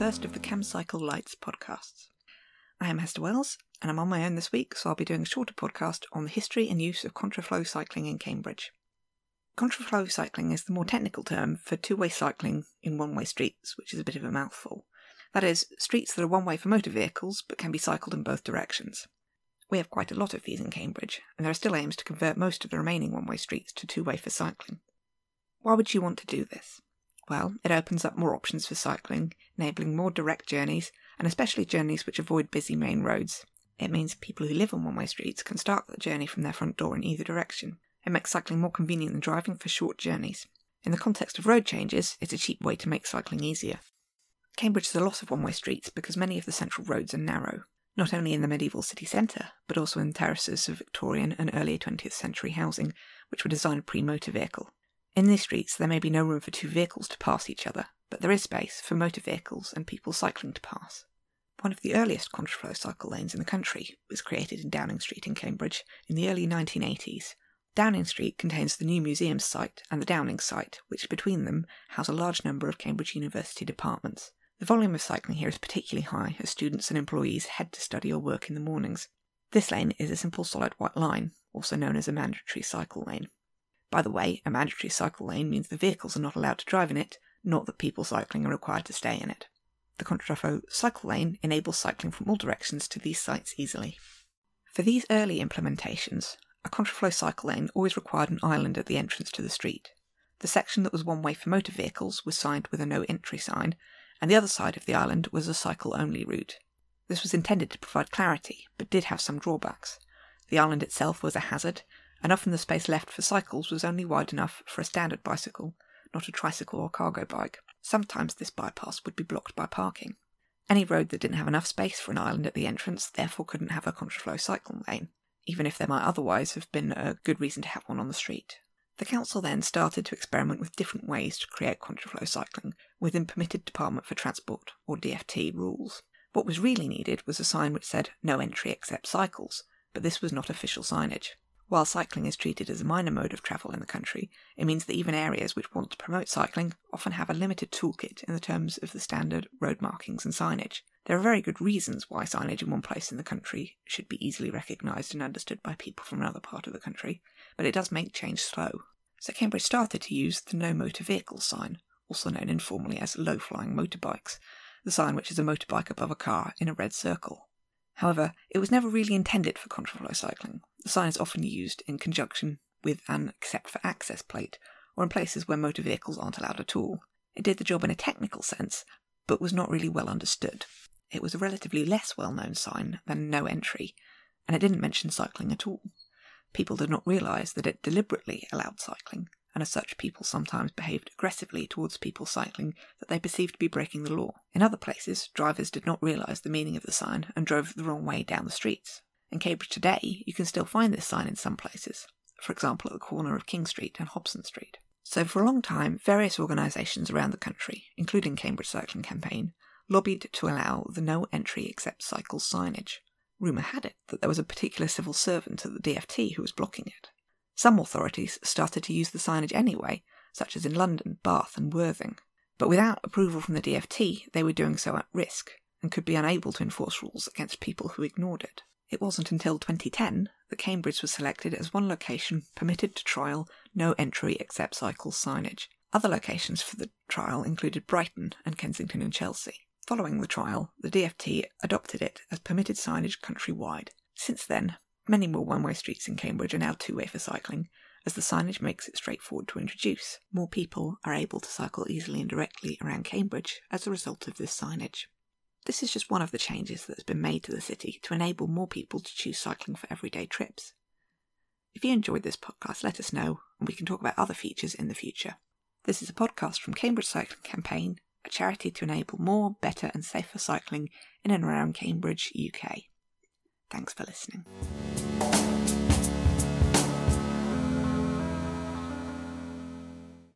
first of the CamCycle Lights podcasts. I am Hester Wells, and I'm on my own this week, so I'll be doing a shorter podcast on the history and use of contraflow cycling in Cambridge. Contraflow cycling is the more technical term for two way cycling in one way streets, which is a bit of a mouthful. That is, streets that are one way for motor vehicles but can be cycled in both directions. We have quite a lot of these in Cambridge, and there are still aims to convert most of the remaining one way streets to two way for cycling. Why would you want to do this? Well, it opens up more options for cycling, enabling more direct journeys, and especially journeys which avoid busy main roads. It means people who live on one way streets can start the journey from their front door in either direction. It makes cycling more convenient than driving for short journeys. In the context of road changes, it's a cheap way to make cycling easier. Cambridge has a lot of one way streets because many of the central roads are narrow, not only in the medieval city centre, but also in terraces of Victorian and earlier 20th century housing, which were designed pre motor vehicle. In these streets, there may be no room for two vehicles to pass each other, but there is space for motor vehicles and people cycling to pass. One of the earliest contraflow cycle lanes in the country was created in Downing Street in Cambridge in the early 1980s. Downing Street contains the new museum site and the Downing site, which between them house a large number of Cambridge University departments. The volume of cycling here is particularly high as students and employees head to study or work in the mornings. This lane is a simple solid white line, also known as a mandatory cycle lane. By the way, a mandatory cycle lane means the vehicles are not allowed to drive in it, not that people cycling are required to stay in it. The Contraflow cycle lane enables cycling from all directions to these sites easily. For these early implementations, a contraflow cycle lane always required an island at the entrance to the street. The section that was one way for motor vehicles was signed with a no entry sign, and the other side of the island was a cycle only route. This was intended to provide clarity, but did have some drawbacks. The island itself was a hazard, and often the space left for cycles was only wide enough for a standard bicycle, not a tricycle or cargo bike. Sometimes this bypass would be blocked by parking. Any road that didn't have enough space for an island at the entrance therefore couldn't have a contraflow cycling lane, even if there might otherwise have been a good reason to have one on the street. The council then started to experiment with different ways to create contraflow cycling within permitted Department for Transport, or DFT, rules. What was really needed was a sign which said no entry except cycles, but this was not official signage. While cycling is treated as a minor mode of travel in the country, it means that even areas which want to promote cycling often have a limited toolkit in the terms of the standard road markings and signage. There are very good reasons why signage in one place in the country should be easily recognised and understood by people from another part of the country, but it does make change slow. So Cambridge started to use the no motor vehicle sign, also known informally as low flying motorbikes, the sign which is a motorbike above a car in a red circle. However, it was never really intended for contraflow cycling. The sign is often used in conjunction with an except for access plate, or in places where motor vehicles aren't allowed at all. It did the job in a technical sense, but was not really well understood. It was a relatively less well known sign than no entry, and it didn't mention cycling at all. People did not realise that it deliberately allowed cycling, and as such, people sometimes behaved aggressively towards people cycling that they perceived to be breaking the law. In other places, drivers did not realise the meaning of the sign and drove the wrong way down the streets. In Cambridge today, you can still find this sign in some places, for example at the corner of King Street and Hobson Street. So, for a long time, various organisations around the country, including Cambridge Cycling Campaign, lobbied to allow the no entry except cycles signage. Rumour had it that there was a particular civil servant at the DFT who was blocking it, some authorities started to use the signage anyway, such as in London, Bath, and Worthing. But without approval from the DFT, they were doing so at risk and could be unable to enforce rules against people who ignored it. It wasn't until 2010 that Cambridge was selected as one location permitted to trial no entry except cycle signage. Other locations for the trial included Brighton and Kensington and Chelsea. Following the trial, the DFT adopted it as permitted signage countrywide. Since then, Many more one way streets in Cambridge are now two way for cycling, as the signage makes it straightforward to introduce. More people are able to cycle easily and directly around Cambridge as a result of this signage. This is just one of the changes that has been made to the city to enable more people to choose cycling for everyday trips. If you enjoyed this podcast, let us know, and we can talk about other features in the future. This is a podcast from Cambridge Cycling Campaign, a charity to enable more, better, and safer cycling in and around Cambridge, UK. Thanks for listening.